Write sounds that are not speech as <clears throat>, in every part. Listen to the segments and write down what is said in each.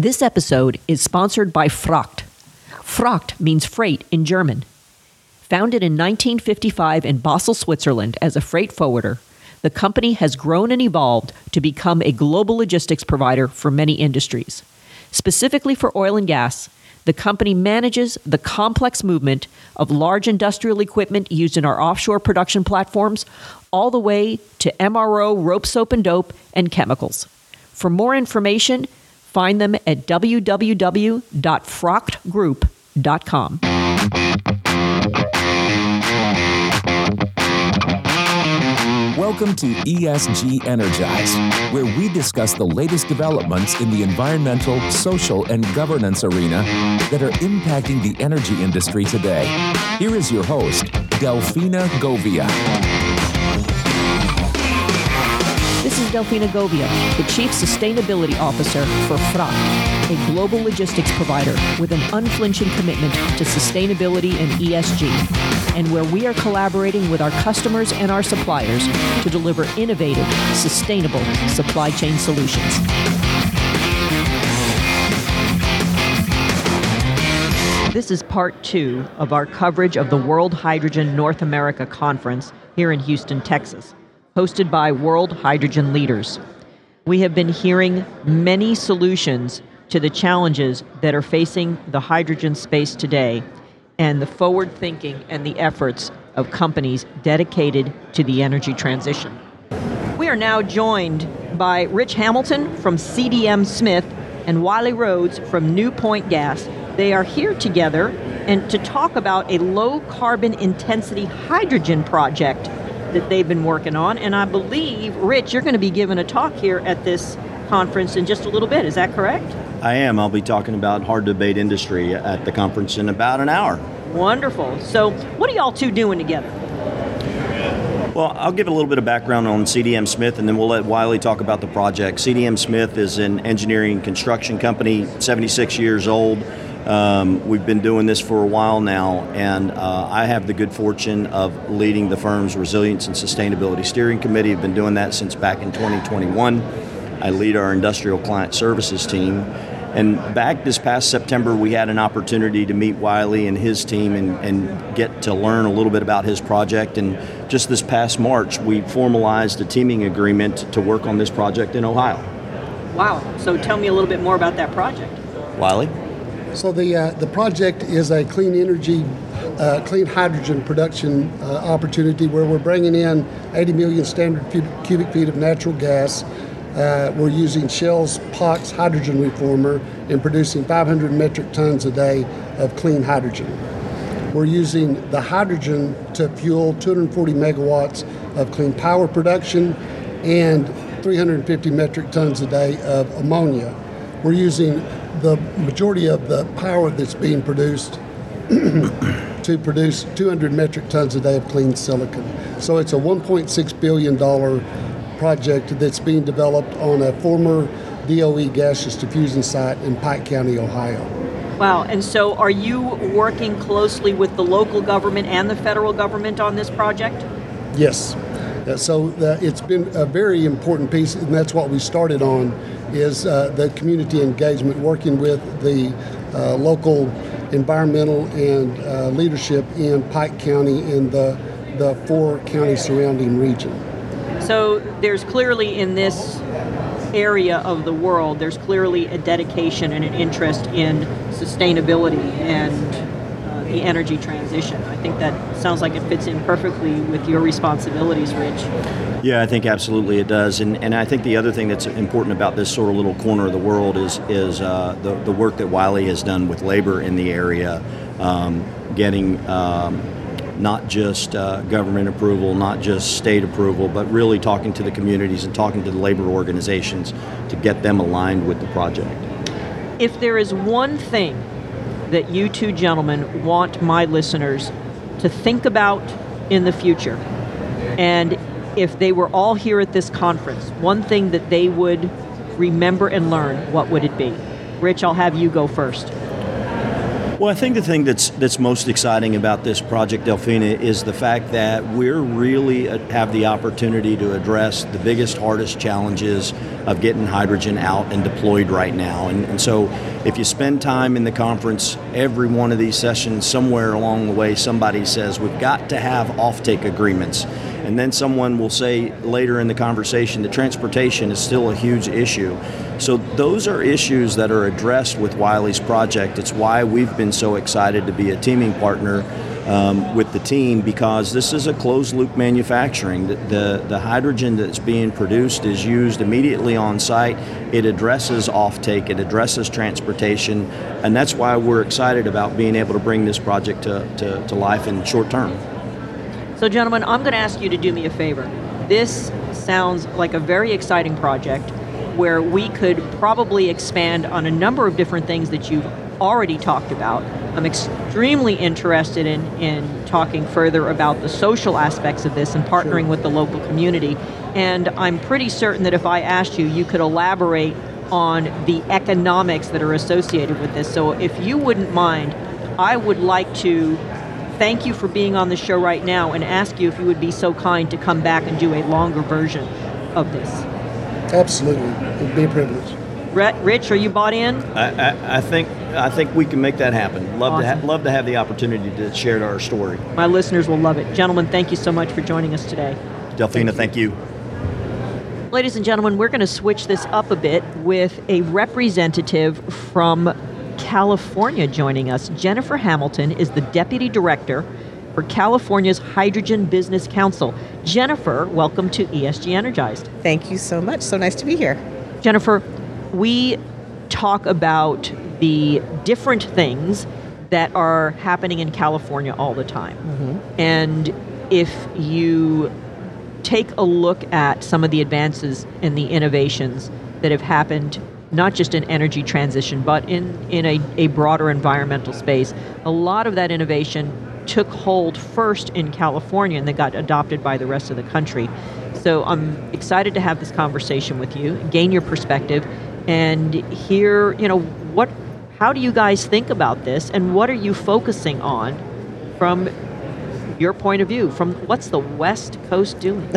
This episode is sponsored by Fracht. Fracht means freight in German. Founded in 1955 in Basel, Switzerland, as a freight forwarder, the company has grown and evolved to become a global logistics provider for many industries. Specifically for oil and gas, the company manages the complex movement of large industrial equipment used in our offshore production platforms, all the way to MRO, rope, soap, and dope, and chemicals. For more information, find them at www.frachtgroup.com. Welcome to ESG Energize, where we discuss the latest developments in the environmental, social, and governance arena that are impacting the energy industry today. Here is your host, Delfina Govia. This is Delfina Govia, the Chief Sustainability Officer for Fracht, a global logistics provider with an unflinching commitment to sustainability and ESG, and where we are collaborating with our customers and our suppliers to deliver innovative, sustainable supply chain solutions. This is part two of our coverage of the World Hydrogen North America Conference here in Houston, Texas hosted by World Hydrogen Leaders. We have been hearing many solutions to the challenges that are facing the hydrogen space today and the forward thinking and the efforts of companies dedicated to the energy transition. We are now joined by Rich Hamilton from CDM Smith and Wiley Rhodes from New Point Gas. They are here together and to talk about a low carbon intensity hydrogen project that they've been working on. And I believe, Rich, you're going to be giving a talk here at this conference in just a little bit. Is that correct? I am. I'll be talking about hard to abate industry at the conference in about an hour. Wonderful. So, what are y'all two doing together? Well, I'll give a little bit of background on CDM Smith and then we'll let Wiley talk about the project. CDM Smith is an engineering construction company, 76 years old. Um, we've been doing this for a while now, and uh, I have the good fortune of leading the firm's Resilience and Sustainability Steering Committee. I've been doing that since back in 2021. I lead our industrial client services team. And back this past September, we had an opportunity to meet Wiley and his team and, and get to learn a little bit about his project. And just this past March, we formalized a teaming agreement to work on this project in Ohio. Wow. So tell me a little bit more about that project. Wiley? So the uh, the project is a clean energy, uh, clean hydrogen production uh, opportunity where we're bringing in 80 million standard cubic feet of natural gas. Uh, we're using Shell's POX hydrogen reformer and producing 500 metric tons a day of clean hydrogen. We're using the hydrogen to fuel 240 megawatts of clean power production and 350 metric tons a day of ammonia. We're using the majority of the power that's being produced <clears throat> to produce 200 metric tons a day of clean silicon. So it's a 1.6 billion dollar project that's being developed on a former DOE gaseous diffusion site in Pike County, Ohio. Wow, and so are you working closely with the local government and the federal government on this project? Yes. Uh, so uh, it's been a very important piece, and that's what we started on is uh, the community engagement, working with the uh, local environmental and uh, leadership in Pike County and the, the four county surrounding region. So there's clearly in this area of the world, there's clearly a dedication and an interest in sustainability and the energy transition. I think that sounds like it fits in perfectly with your responsibilities, Rich. Yeah, I think absolutely it does. And, and I think the other thing that's important about this sort of little corner of the world is, is uh, the, the work that Wiley has done with labor in the area, um, getting um, not just uh, government approval, not just state approval, but really talking to the communities and talking to the labor organizations to get them aligned with the project. If there is one thing that you two gentlemen want my listeners to think about in the future. And if they were all here at this conference, one thing that they would remember and learn, what would it be? Rich, I'll have you go first. Well, I think the thing that's that's most exciting about this project, Delfina, is the fact that we're really uh, have the opportunity to address the biggest, hardest challenges of getting hydrogen out and deployed right now. And, and so, if you spend time in the conference, every one of these sessions, somewhere along the way, somebody says we've got to have offtake agreements. And then someone will say later in the conversation that transportation is still a huge issue. So those are issues that are addressed with Wiley's project. It's why we've been so excited to be a teaming partner um, with the team because this is a closed loop manufacturing. The, the, the, hydrogen that's being produced is used immediately on site. It addresses offtake, it addresses transportation, and that's why we're excited about being able to bring this project to, to, to life in the short term. So, gentlemen, I'm going to ask you to do me a favor. This sounds like a very exciting project where we could probably expand on a number of different things that you've already talked about. I'm extremely interested in, in talking further about the social aspects of this and partnering sure. with the local community. And I'm pretty certain that if I asked you, you could elaborate on the economics that are associated with this. So if you wouldn't mind, I would like to thank you for being on the show right now and ask you if you would be so kind to come back and do a longer version of this. Absolutely. It would be a privilege. Rich, are you bought in? I, I, I think I think we can make that happen. Love awesome. to ha- love to have the opportunity to share our story. My listeners will love it. Gentlemen, thank you so much for joining us today. Delfina, thank you. Thank you. Ladies and gentlemen, we're going to switch this up a bit with a representative from California joining us. Jennifer Hamilton is the Deputy Director for California's Hydrogen Business Council. Jennifer, welcome to ESG Energized. Thank you so much. So nice to be here. Jennifer, we talk about the different things that are happening in California all the time. Mm-hmm. And if you take a look at some of the advances and the innovations that have happened not just in energy transition, but in, in a, a broader environmental space. A lot of that innovation took hold first in California and then got adopted by the rest of the country. So I'm excited to have this conversation with you, gain your perspective, and hear, you know, what how do you guys think about this and what are you focusing on from your point of view from what's the West Coast doing?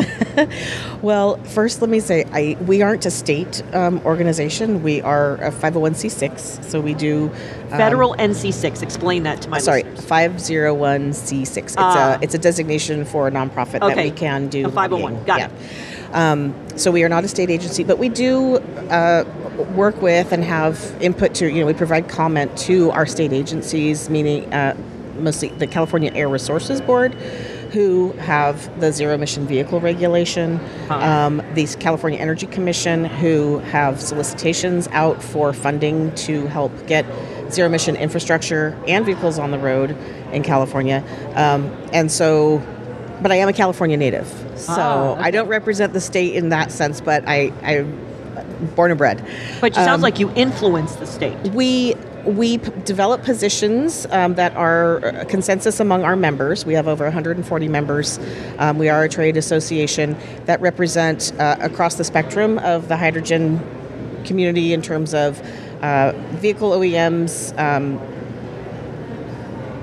<laughs> well, first, let me say I, we aren't a state um, organization. We are a 501c6, so we do um, federal NC6. Explain that to my sorry, listeners. 501c6. It's uh, a ah. it's a designation for a nonprofit okay. that we can do. A 501. Got yeah. it. Um, so we are not a state agency, but we do uh, work with and have input to. You know, we provide comment to our state agencies, meaning. Uh, mostly the California Air Resources Board, who have the zero emission vehicle regulation, um, the California Energy Commission, who have solicitations out for funding to help get zero emission infrastructure and vehicles on the road in California. Um, and so, but I am a California native, so ah, okay. I don't represent the state in that sense, but I, I born and bred. But it sounds um, like you influence the state. We we p- develop positions um, that are a consensus among our members. We have over 140 members. Um, we are a trade association that represent uh, across the spectrum of the hydrogen community in terms of uh, vehicle OEMs, um,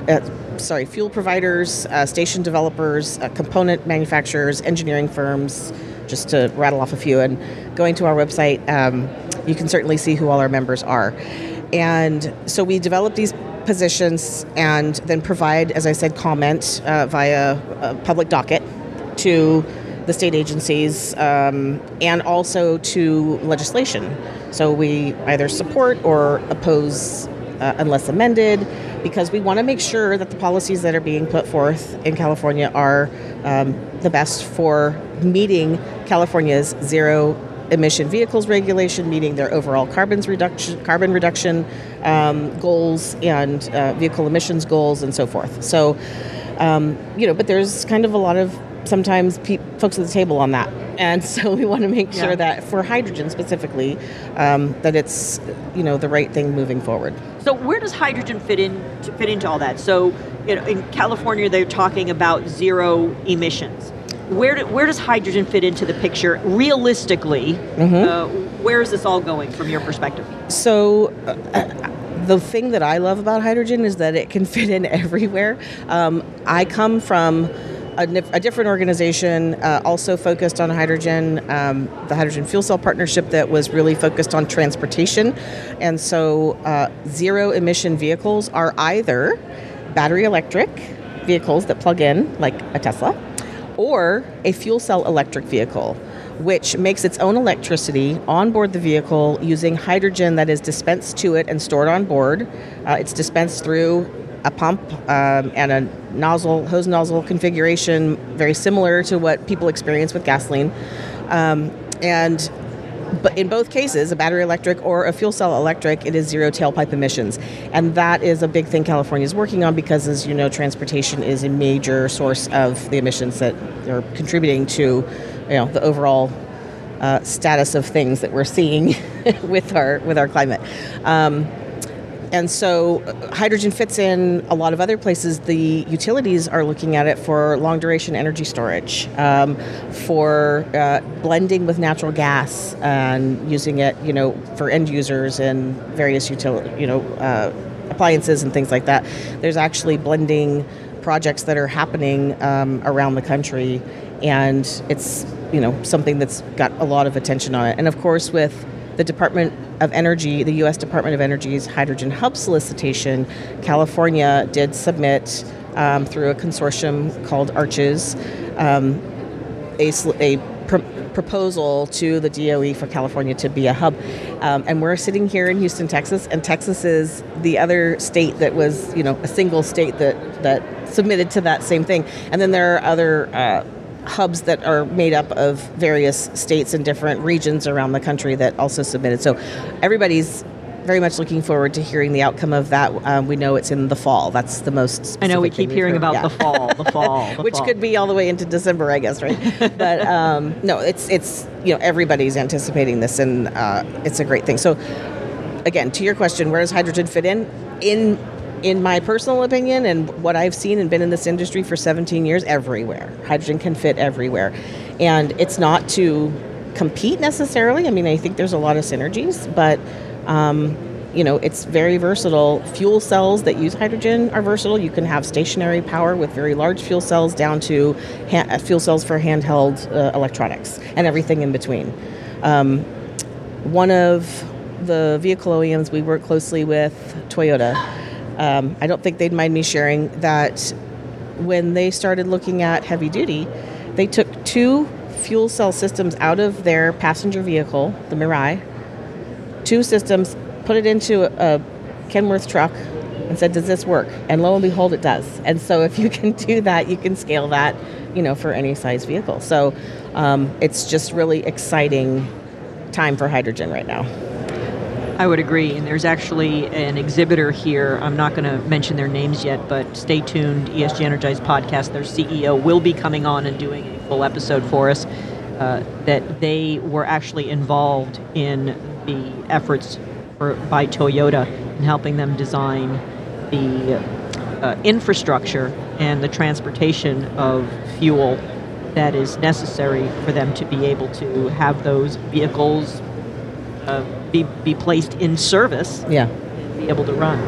uh, sorry, fuel providers, uh, station developers, uh, component manufacturers, engineering firms, just to rattle off a few. And going to our website, um, you can certainly see who all our members are. And so we develop these positions and then provide, as I said, comment uh, via a public docket to the state agencies um, and also to legislation. So we either support or oppose uh, unless amended because we want to make sure that the policies that are being put forth in California are um, the best for meeting California's zero emission vehicles regulation, meeting their overall carbon reduction, carbon reduction um, goals and uh, vehicle emissions goals and so forth. So, um, you know, but there's kind of a lot of sometimes pe- folks at the table on that, and so we want to make sure yeah. that for hydrogen specifically, um, that it's you know the right thing moving forward. So where does hydrogen fit in to fit into all that? So you know, in California, they're talking about zero emissions where, do, where does hydrogen fit into the picture realistically? Mm-hmm. Uh, where is this all going from your perspective? So, uh, the thing that I love about hydrogen is that it can <laughs> fit in everywhere. Um, I come from a, a different organization, uh, also focused on hydrogen, um, the Hydrogen Fuel Cell Partnership, that was really focused on transportation. And so, uh, zero emission vehicles are either battery electric vehicles that plug in, like a Tesla, or a fuel cell electric vehicle which makes its own electricity on board the vehicle using hydrogen that is dispensed to it and stored on board. Uh, it's dispensed through a pump um, and a nozzle, hose nozzle configuration, very similar to what people experience with gasoline. Um, and but in both cases, a battery electric or a fuel cell electric, it is zero tailpipe emissions. And that is a big thing California is working on because, as you know, transportation is a major source of the emissions that are contributing to you know the overall uh, status of things that we're seeing <laughs> with our with our climate. Um, and so uh, hydrogen fits in a lot of other places. The utilities are looking at it for long duration energy storage, um, for uh, blending with natural gas and using it, you know, for end users and various utility, you know, uh, appliances and things like that. There's actually blending projects that are happening um, around the country, and it's you know something that's got a lot of attention on it. And of course, with the Department of Energy, the U.S. Department of Energy's hydrogen hub solicitation, California did submit um, through a consortium called Arches um, a, a pr- proposal to the DOE for California to be a hub. Um, and we're sitting here in Houston, Texas, and Texas is the other state that was, you know, a single state that, that submitted to that same thing. And then there are other uh, hubs that are made up of various states and different regions around the country that also submitted. So everybody's very much looking forward to hearing the outcome of that. Um, we know it's in the fall. That's the most. I know we keep hearing about yeah. the fall, the <laughs> fall, the which fall. could be all the way into December, I guess, right? <laughs> but um, no, it's it's you know everybody's anticipating this, and uh, it's a great thing. So again, to your question, where does hydrogen fit in? In in my personal opinion and what I've seen and been in this industry for 17 years, everywhere. Hydrogen can fit everywhere. And it's not to compete necessarily. I mean, I think there's a lot of synergies, but. Um, you know, it's very versatile. Fuel cells that use hydrogen are versatile. You can have stationary power with very large fuel cells down to ha- fuel cells for handheld uh, electronics and everything in between. Um, one of the vehicle OEMs we work closely with, Toyota, um, I don't think they'd mind me sharing that when they started looking at heavy duty, they took two fuel cell systems out of their passenger vehicle, the Mirai, two systems, put it into a Kenworth truck, and said, "Does this work?" And lo and behold, it does. And so, if you can do that, you can scale that, you know, for any size vehicle. So, um, it's just really exciting time for hydrogen right now. I would agree. And there's actually an exhibitor here. I'm not going to mention their names yet, but stay tuned. ESG Energized podcast, their CEO will be coming on and doing a full episode for us. Uh, that they were actually involved in the efforts for, by Toyota in helping them design the uh, infrastructure and the transportation of fuel that is necessary for them to be able to have those vehicles uh, be, be placed in service. Yeah. Be able to run.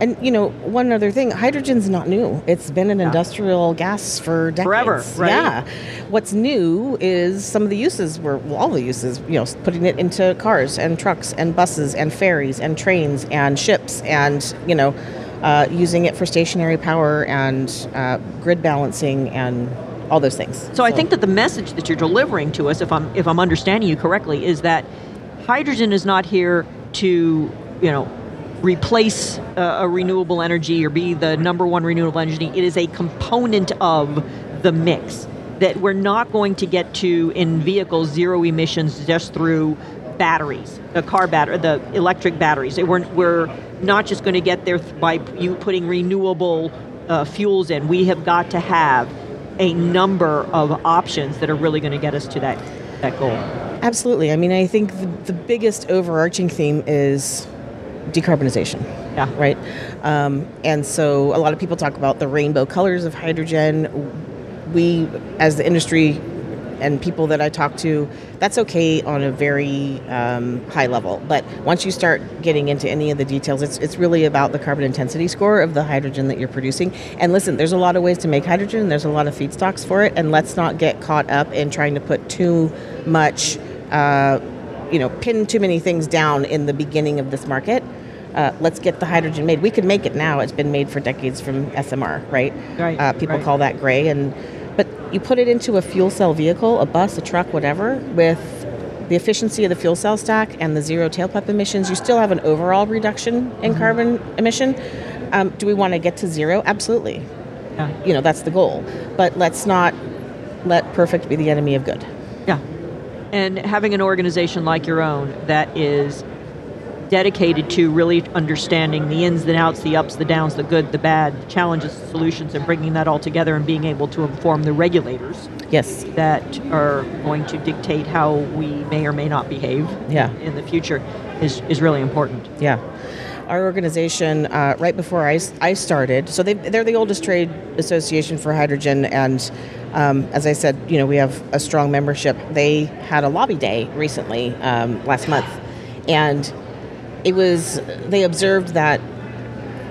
And you know, one other thing, hydrogen's not new. It's been an yeah. industrial gas for decades. Forever, right? Yeah. What's new is some of the uses were well, all the uses, you know, putting it into cars and trucks and buses and ferries and trains and ships and, you know, uh, using it for stationary power and uh, grid balancing and all those things. So, so I think that the message that you're delivering to us, if I'm if I'm understanding you correctly, is that hydrogen is not here to, you know, replace uh, a renewable energy or be the number one renewable energy. It is a component of the mix that we're not going to get to in vehicles zero emissions just through batteries, the car battery, the electric batteries. We're, we're not just going to get there by you putting renewable uh, fuels in. We have got to have a number of options that are really going to get us to that, that goal. Absolutely. I mean, I think the, the biggest overarching theme is decarbonization. Yeah. Right. Um, and so a lot of people talk about the rainbow colors of hydrogen. We, as the industry, and people that I talk to, that's okay on a very um, high level. But once you start getting into any of the details, it's it's really about the carbon intensity score of the hydrogen that you're producing. And listen, there's a lot of ways to make hydrogen. There's a lot of feedstocks for it, and let's not get caught up in trying to put too much. Uh, you know, pin too many things down in the beginning of this market. Uh, let's get the hydrogen made. We could make it now. It's been made for decades from SMR, right? Right, Uh, people right. call that gray, and but you put it into a fuel cell vehicle, a bus, a truck, whatever, with the efficiency of the fuel cell stack and the zero tailpipe emissions, you still have an overall reduction in carbon emission. Um, do we want to get to zero? Absolutely. Yeah. You know that's the goal, but let's not let perfect be the enemy of good. Yeah. And having an organization like your own that is dedicated to really understanding the ins and outs, the ups, the downs, the good, the bad, the challenges, the solutions, and bringing that all together and being able to inform the regulators Yes. that are going to dictate how we may or may not behave Yeah. in the future is, is really important. Yeah. Our organization, uh, right before I, I started, so they, they're the oldest trade association for hydrogen, and um, as I said, you know, we have a strong membership. They had a lobby day recently, um, last month, and it was, they observed that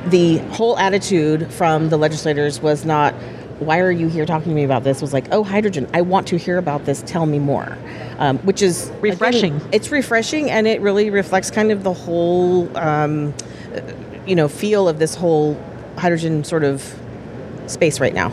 the whole attitude from the legislators was not, why are you here talking to me about this? Was like, oh, hydrogen, I want to hear about this, tell me more. Um, which is again, Refreshing. it's refreshing and it really reflects kind of the whole, um, you know, feel of this whole hydrogen sort of space right now.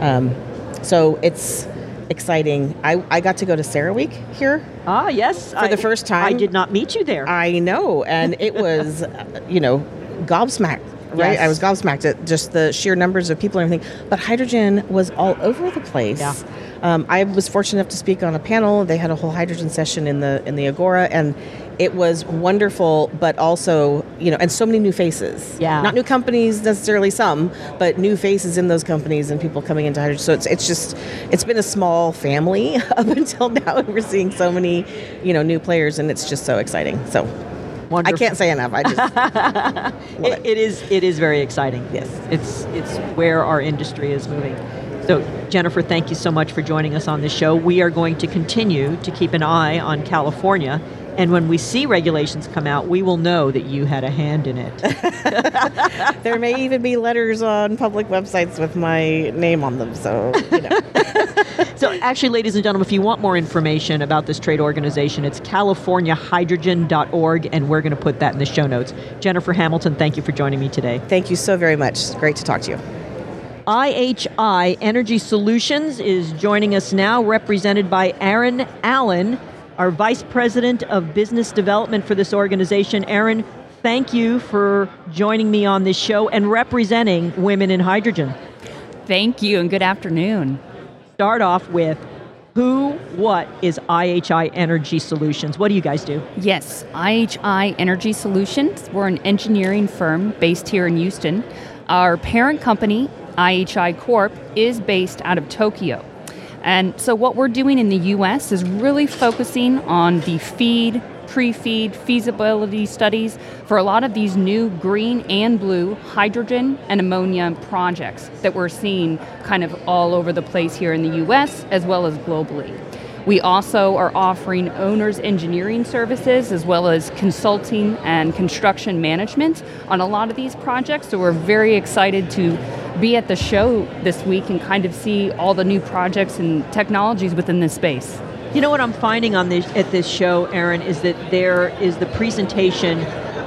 Um, so it's exciting. I, I got to go to CERAWeek here Ah, yes. For the first time? I did not meet you there. I know, and it was, <laughs> uh, you know, gobsmacked. Right, Yes. I was gobsmacked at just the sheer numbers of people and everything. But hydrogen was all over the place. Yeah. Um, I was fortunate enough to speak on a panel. They had a whole hydrogen session in the in the Agora, and it was wonderful. But also, you know, and so many new faces. Yeah. not new companies necessarily, some, but new faces in those companies and people coming into hydrogen. So it's it's just it's been a small family <laughs> up until now, we're seeing so many, you know, new players, and it's just so exciting. So. Wonderful. I can't say enough. I just <laughs> love It, it is it is very exciting. Yes. It's it's where our industry is moving. So Jennifer, thank you so much for joining us on this show. We are going to continue to keep an eye on California and when we see regulations come out, we will know that you had a hand in it. <laughs> there may even be letters on public websites with my name on them. So you know, <laughs> so actually, ladies and gentlemen, if you want more information about this trade organization, it's californiahydrogen.org, and we're going to put that in the show notes. Jennifer Hamilton, thank you for joining me today. thank you so very much. It's great to talk to you. IHI Energy Solutions is joining us now, represented by Aaron Allen, our Vice President of Business Development for this organization. Aaron, thank you for joining me on this show and representing Women in Hydrogen. Thank you and good afternoon. Start off with who, what is IHI Energy Solutions? What do you guys do? Yes, IHI Energy Solutions. We're an engineering firm based here in Houston. Our parent company, IHI Corp, is based out of Tokyo. And so, what we're doing in the US is really focusing on the feed, pre feed, feasibility studies for a lot of these new green and blue hydrogen and ammonia projects that we're seeing kind of all over the place here in the US as well as globally. We also are offering owners engineering services as well as consulting and construction management on a lot of these projects. So we're very excited to be at the show this week and kind of see all the new projects and technologies within this space. You know what I'm finding on this at this show, Aaron, is that there is the presentation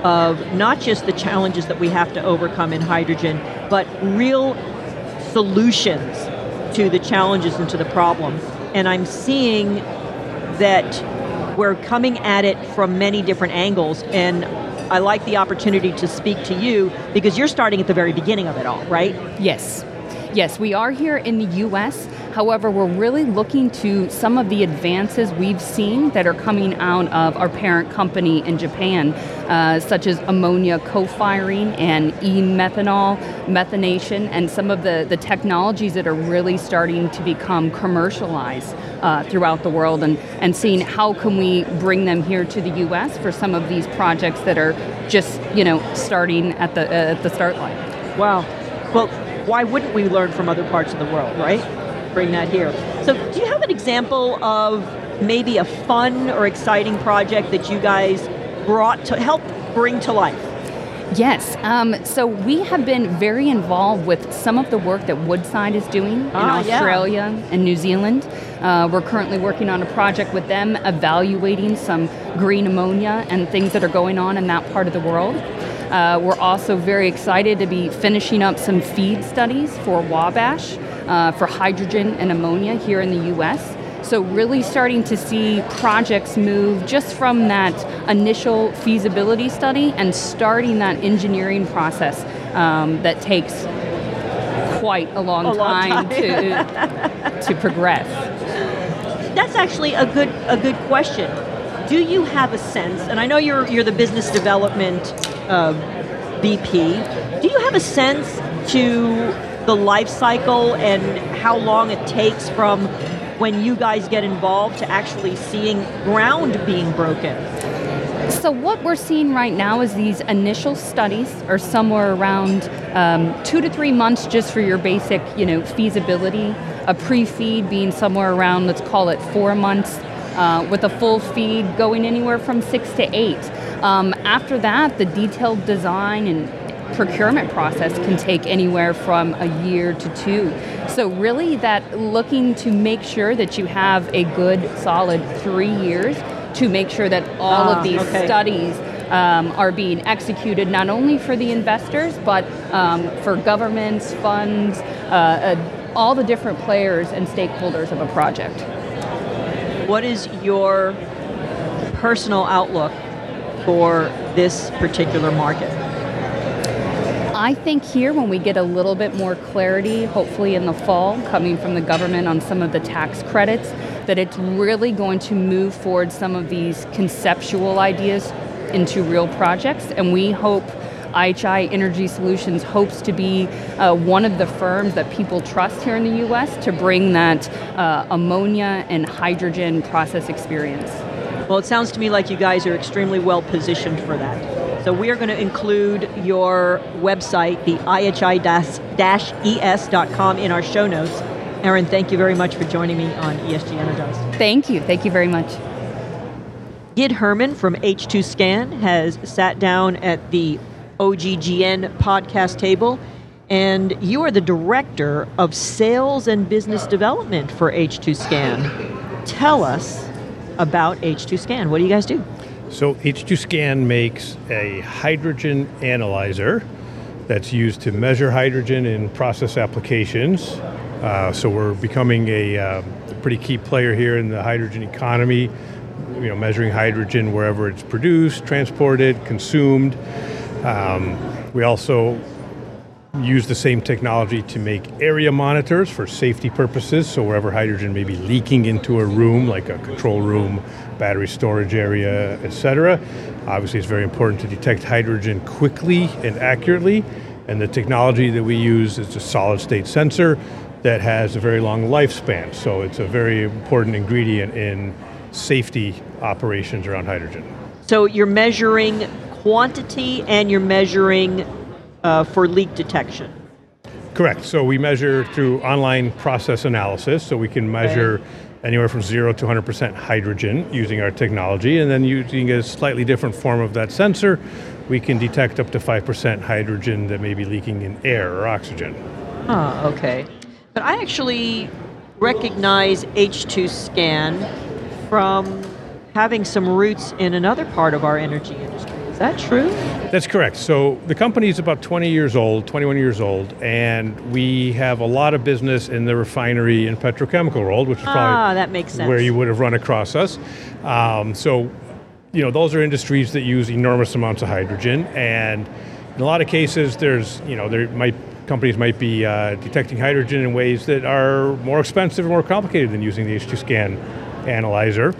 of not just the challenges that we have to overcome in hydrogen, but real solutions to the challenges and to the problem. And I'm seeing that we're coming at it from many different angles and I like the opportunity to speak to you because you're starting at the very beginning of it all, right? Yes. Yes, we are here in the US. However, we're really looking to some of the advances we've seen that are coming out of our parent company in Japan, uh, such as ammonia co firing and e methanol, methanation, and some of the, the technologies that are really starting to become commercialized uh, throughout the world, and, and seeing how can we bring them here to the US for some of these projects that are just, you know, starting at the, uh, at the start line. Wow. Well, why wouldn't we learn from other parts of the world, right? Bring that here. So, do you have have an example of maybe a fun or exciting project that you guys brought to help bring to life? Yes. Um, so we have been very involved with some of the work that Woodside is doing in Ah, yeah. Australia and New Zealand. Uh, we're currently working on a project with them evaluating some green ammonia and things that are going on in that part of the world. Uh, we're also very excited to be finishing up some feed studies for Wabash uh, for hydrogen and ammonia here in the US. So, really starting to see projects move just from that initial feasibility study and starting that engineering process um, that takes quite a long, A long time, to, <laughs> to progress. That's actually a good a good question. Do you have a sense? And I know you're you're the business development uh, VP. Do you have a sense to the life cycle and how long it takes from when you guys get involved to actually seeing ground being broken? So what we're seeing right now is these initial studies are somewhere around um, two to three months just for your basic, you know, feasibility. A pre-feed being somewhere around, let's call it four months, uh, with a full feed going anywhere from six to eight. Um, after that, the detailed design and procurement process can take anywhere from a year to two. So really that looking to make sure that you have a good solid three years to make sure that all Ah, of these okay. studies um, are being executed not only for the investors but um, for governments, funds, uh, uh, all the different players and stakeholders of a project. What is your personal outlook for this particular market? I think here, when we get a little bit more clarity, hopefully in the fall, coming from the government on some of the tax credits, that it's really going to move forward some of these conceptual ideas into real projects. And we hope IHI Energy Solutions hopes to be uh, one of the firms that people trust here in the US to bring that uh, ammonia and hydrogen process experience. Well, it sounds to me like you guys are extremely well positioned for that. So we are going to include your website, the ihi-es.com, in our show notes. Erin, thank you very much for joining me on ESG Energized. Thank you. Thank you very much. Gid Herman from H2 Scan has sat down at the OGGN podcast table, and you are the director of sales and business development for H2 Scan. Tell us about H2 Scan. What do you guys do? So H2 Scan makes a hydrogen analyzer that's used to measure hydrogen in process applications. Uh, so we're becoming a, uh, pretty key player here in the hydrogen economy. You know, measuring hydrogen wherever it's produced, transported, consumed. Um, we also use the same technology to make area monitors for safety purposes. So wherever hydrogen may be leaking into a room, like a control room, battery storage area, etc. Obviously, it's very important to detect hydrogen quickly and accurately. And the technology that we use is a solid state sensor that has a very long lifespan. So it's a very important ingredient in safety operations around hydrogen. So you're measuring quantity and you're measuring uh, for leak detection. Correct. So we measure through online process analysis. So we can measure anywhere from zero to 100% hydrogen using our technology. And then using a slightly different form of that sensor, we can detect up to 5% hydrogen that may be leaking in air or oxygen. Ah, okay. But I actually recognize H2 scan from having some roots in another part of our energy industry. Is that true? That's correct. So the company is about 20 years old, 21 years old, and we have a lot of business in the refinery and petrochemical world, which is probably Ah, that makes sense. where you would have run across us. Um, so, you know, those are industries that use enormous amounts of hydrogen, and in a lot of cases, there's, you know, there might companies might be uh, detecting hydrogen in ways that are more expensive and more complicated than using the H2 scan analyzer.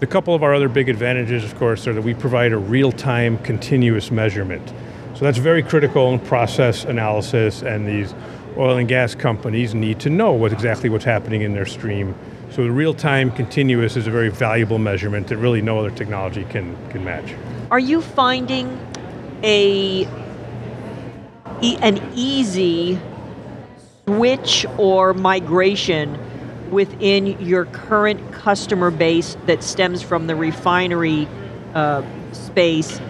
The couple of our other big advantages, of course, are that we provide a real-time continuous measurement. So that's very critical in process analysis, and these oil and gas companies need to know what exactly what's happening in their stream. So the real-time continuous is a very valuable measurement that really no other technology can, can match. Are you finding a an easy switch or migration within your current customer base that stems from the refinery uh, space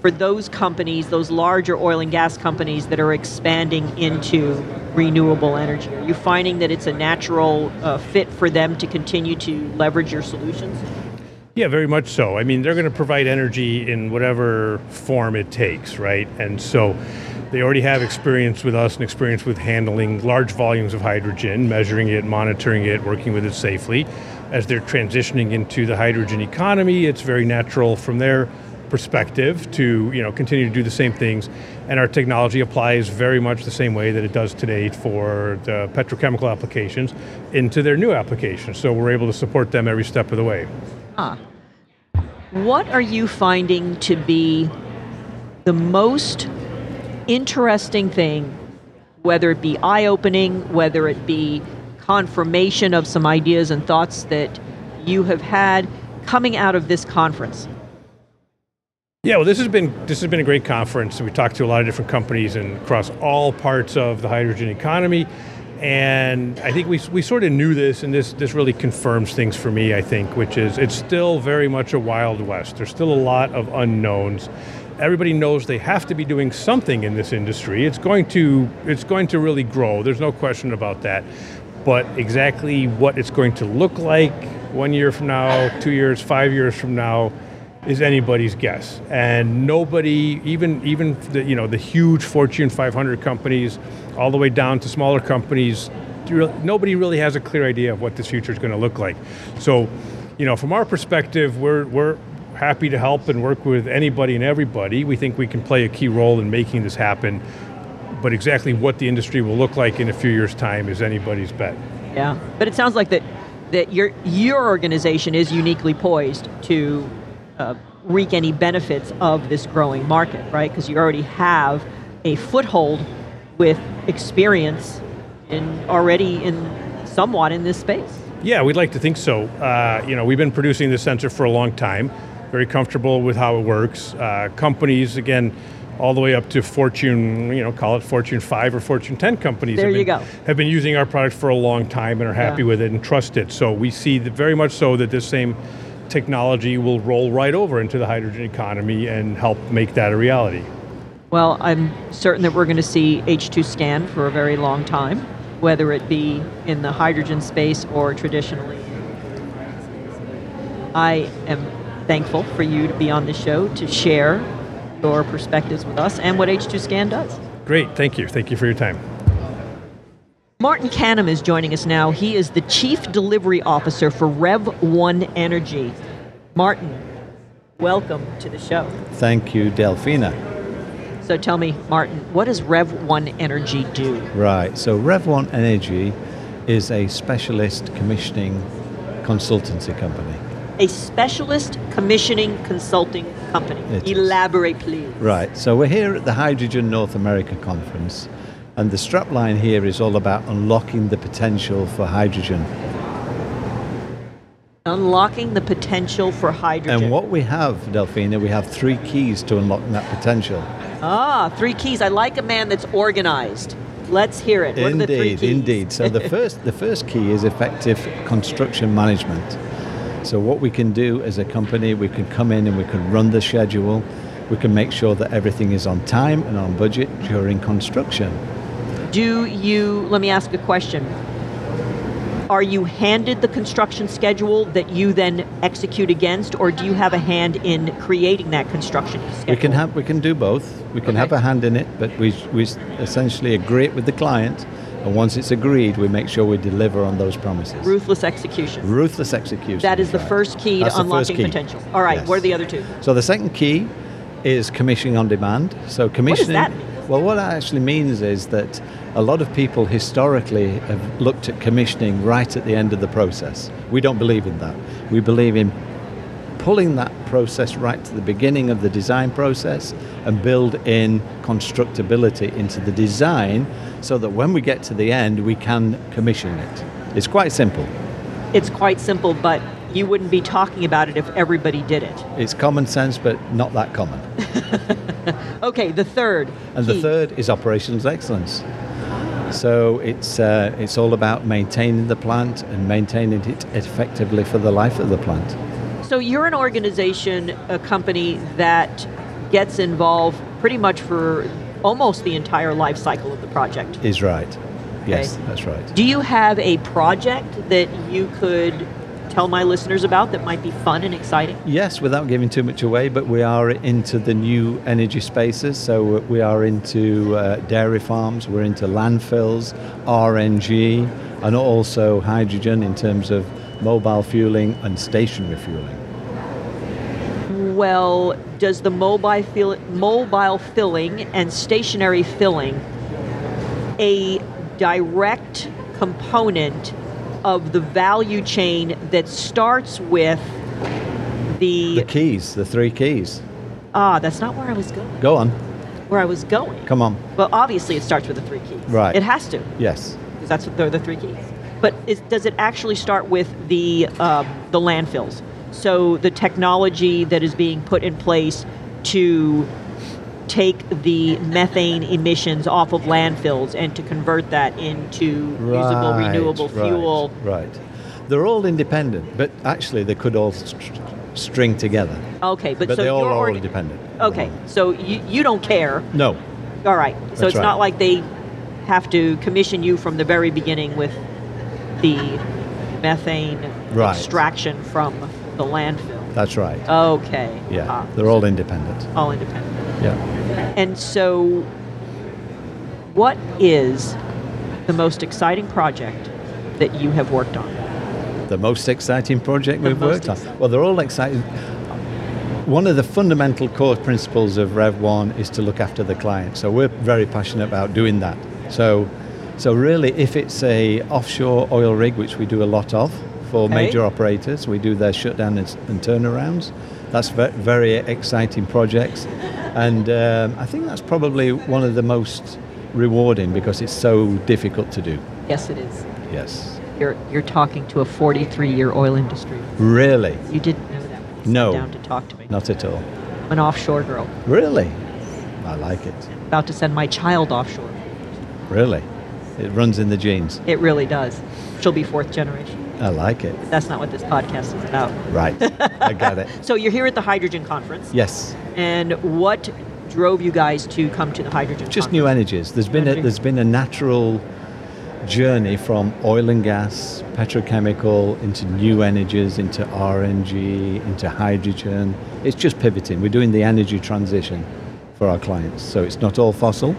for those companies, those larger oil and gas companies that are expanding into renewable energy? Are you finding that it's a natural uh, fit for them to continue to leverage your solutions? Yeah, very much so. I mean, they're going to provide energy in whatever form it takes, right? And so they already have experience with us and experience with handling large volumes of hydrogen, measuring it, monitoring it, working with it safely. As they're transitioning into the hydrogen economy, it's very natural from their perspective to you know continue to do the same things and our technology applies very much the same way that it does today for the petrochemical applications into their new applications so we're able to support them every step of the way Ah. What are you finding to be the most interesting thing, whether it be eye opening, whether it be confirmation of some ideas and thoughts that you have had coming out of this conference? Yeah, well, this has been this has been a great conference. We talked to a lot of different companies and across all parts of the hydrogen economy, and I think we, we sort of knew this, and this this really confirms things for me. I think, which is it's still very much a wild west. There's still a lot of unknowns. Everybody knows they have to be doing something in this industry. It's going to it's going to really grow. There's no question about that. But exactly what it's going to look like one year from now, two years, five years from now is anybody's guess. And nobody, even even the you know the huge Fortune 500 companies, all the way down to smaller companies, nobody really has a clear idea of what this future is going to look like. So, you know, from our perspective, we're we're happy to help and work with anybody and everybody. We think we can play a key role in making this happen. But exactly what the industry will look like in a few years' time is anybody's bet. Yeah, but it sounds like that that your your organization is uniquely poised to uh, reap any benefits of this growing market, right? Because you already have a foothold with experience and already in somewhat in this space. Yeah, we'd like to think so. Uh, you know, we've been producing this sensor for a long time, very comfortable with how it works. Uh, companies, again, all the way up to Fortune, you know, call it Fortune 5 or Fortune 10 companies. There have you been, go. Have been using our product for a long time and are happy Yeah. with it and trust it. So we see that very much so that this same technology will roll right over into the hydrogen economy and help make that a reality. Well, I'm certain that we're going to see H2 scan for a very long time, whether it be in the hydrogen space or traditionally. I am thankful for you to be on the show to share your perspectives with us and what H2 scan does. Great, thank you. Thank you for your time. Martin Canham is joining us now. He is the Chief Delivery Officer for Rev One Energy. Martin, welcome to the show. Thank you, Delfina. So tell me, Martin, what does Rev One Energy do? Right, so Rev1 Energy is a specialist commissioning consultancy company. A specialist commissioning consulting company. It. Elaborate, please. Right, so we're here at the Hydrogen North America Conference, and the strapline here is all about unlocking the potential for hydrogen. Unlocking the potential for hydrogen. And what we have, Delfina, we have three keys to unlocking that potential. Ah, three keys. I like a man that's organized. Let's hear it. What are the three Indeed, indeed. So the <laughs> first, the first key is effective construction management. So what we can do as a company, we can come in and we can run the schedule. We can make sure that everything is on time and on budget during construction. Do you, let me ask a question. Are you handed the construction schedule that you then execute against, or do you have a hand in creating that construction schedule? We can have, we can do both. We can Okay. have a hand in it, but we, we essentially agree it with the client. And once it's agreed, we make sure we deliver on those promises. Ruthless execution. Ruthless execution. That is the right. first key That's to unlocking key. potential. All right, Yes. what are the other two? So the second key is commissioning on demand. So commissioning. that mean? Well, what that actually means is that a lot of people historically have looked at commissioning right at the end of the process. We don't believe in that. We believe in pulling that process right to the beginning of the design process and build in constructability into the design so that when we get to the end we can commission it. It's quite simple. It's quite simple, but you wouldn't be talking about it if everybody did it. It's common sense but not that common. <laughs> Okay, the third. And the third is operations excellence. So it's uh, it's all about maintaining the plant and maintaining it effectively for the life of the plant. So you're an organization, a company that gets involved pretty much for almost the entire life cycle of the project. Is right. Yes, that's right. Do you have a project that you could tell my listeners about that might be fun and exciting? Yes, without giving too much away, but we are into the new energy spaces. So we are into uh, dairy farms, we're into landfills, RNG, and also hydrogen in terms of mobile fueling and stationary fueling. Well, does the mobile fill, mobile filling and stationary filling a direct component of the value chain that starts with the, The keys, the three keys. ah that's not where I was going Go on, where I was going come on. well obviously it starts with the three keys Right. it has to Yes. because that's what they're the three keys. But is, does it actually start with the uh, the landfills? So the technology that is being put in place to take the methane emissions off of landfills and to convert that into usable renewable right, fuel. Right. They're all independent, but actually they could all st- string together. Okay, but, But so they all you're are already- independent. Okay, so you, you don't care. No. All right. So That's it's right. not like they have to commission you from the very beginning with the methane Right. extraction from the landfill. That's right. Okay. yeah. Ah, They're all independent. all independent. Yeah. And so, what is the most exciting project that you have worked on? The most exciting project The we've worked on. Well, they're all exciting. One of the fundamental core principles of Rev One is to look after the client. So we're very passionate about doing that. So, so really, if it's a offshore oil rig, which we do a lot of for Okay. major operators, we do their shutdown and, and turnarounds. That's ve- very exciting projects, and um, I think that's probably one of the most rewarding because it's so difficult to do. Yes, it is. Yes, You're you're talking to a 43-year oil industry. really, You didn't know that. you No. Down to talk to me. not at all. An offshore girl Really, I like it. about to send my child offshore. Really, it runs in the genes. It really does. She'll be fourth generation. I like it. That's not what this podcast is about. Right, I got it. <laughs> So you're here at the hydrogen conference. Yes, And what drove you guys to come to the hydrogen just conference? new energies. There's been a, there's been a natural journey from oil and gas, petrochemical, into new energies, into RNG, into hydrogen. It's just pivoting. We're doing the energy transition for our clients. So it's not all fossil,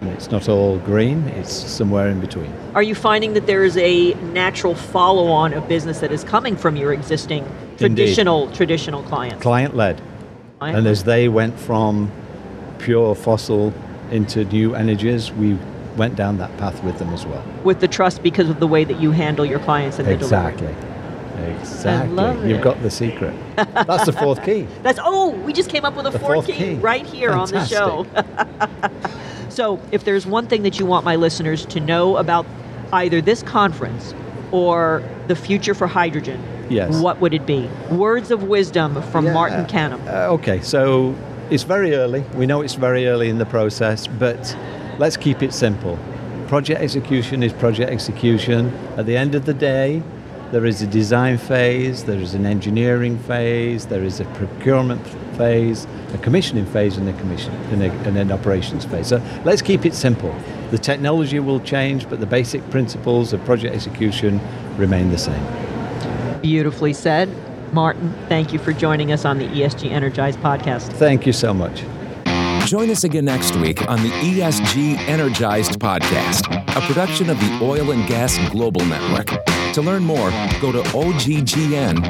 it's not all green. It's somewhere in between. Are you finding that there is a natural follow-on of business that is coming from your existing traditional traditional clients? Client led. And as they went from pure fossil into new energies, we went down that path with them as well. With the trust because of the way that you handle your clients and the delivery. Exactly. Exactly. You've it. got the secret. That's the fourth key. <laughs> That's oh, we just came up with a fourth, fourth key, key. right here on the show. <laughs> so, if there's one thing that you want my listeners to know about either this conference or the future for hydrogen, Yes. what would it be? Words of wisdom from Yeah. Martin Canham. Uh, okay, so it's very early. We know it's very early in the process, but let's keep it simple. Project execution is project execution. At the end of the day, there is a design phase, there is an engineering phase, there is a procurement phase, a commissioning phase, and a commission and, a, and an operations phase. So let's keep it simple. The technology will change, but the basic principles of project execution remain the same. Beautifully said. Martin, thank you for joining us on the ESG Energized podcast. Thank you so much. Join us again next week on the ESG Energized podcast, a production of the Oil and Gas Global Network. To learn more, go to oggn.com.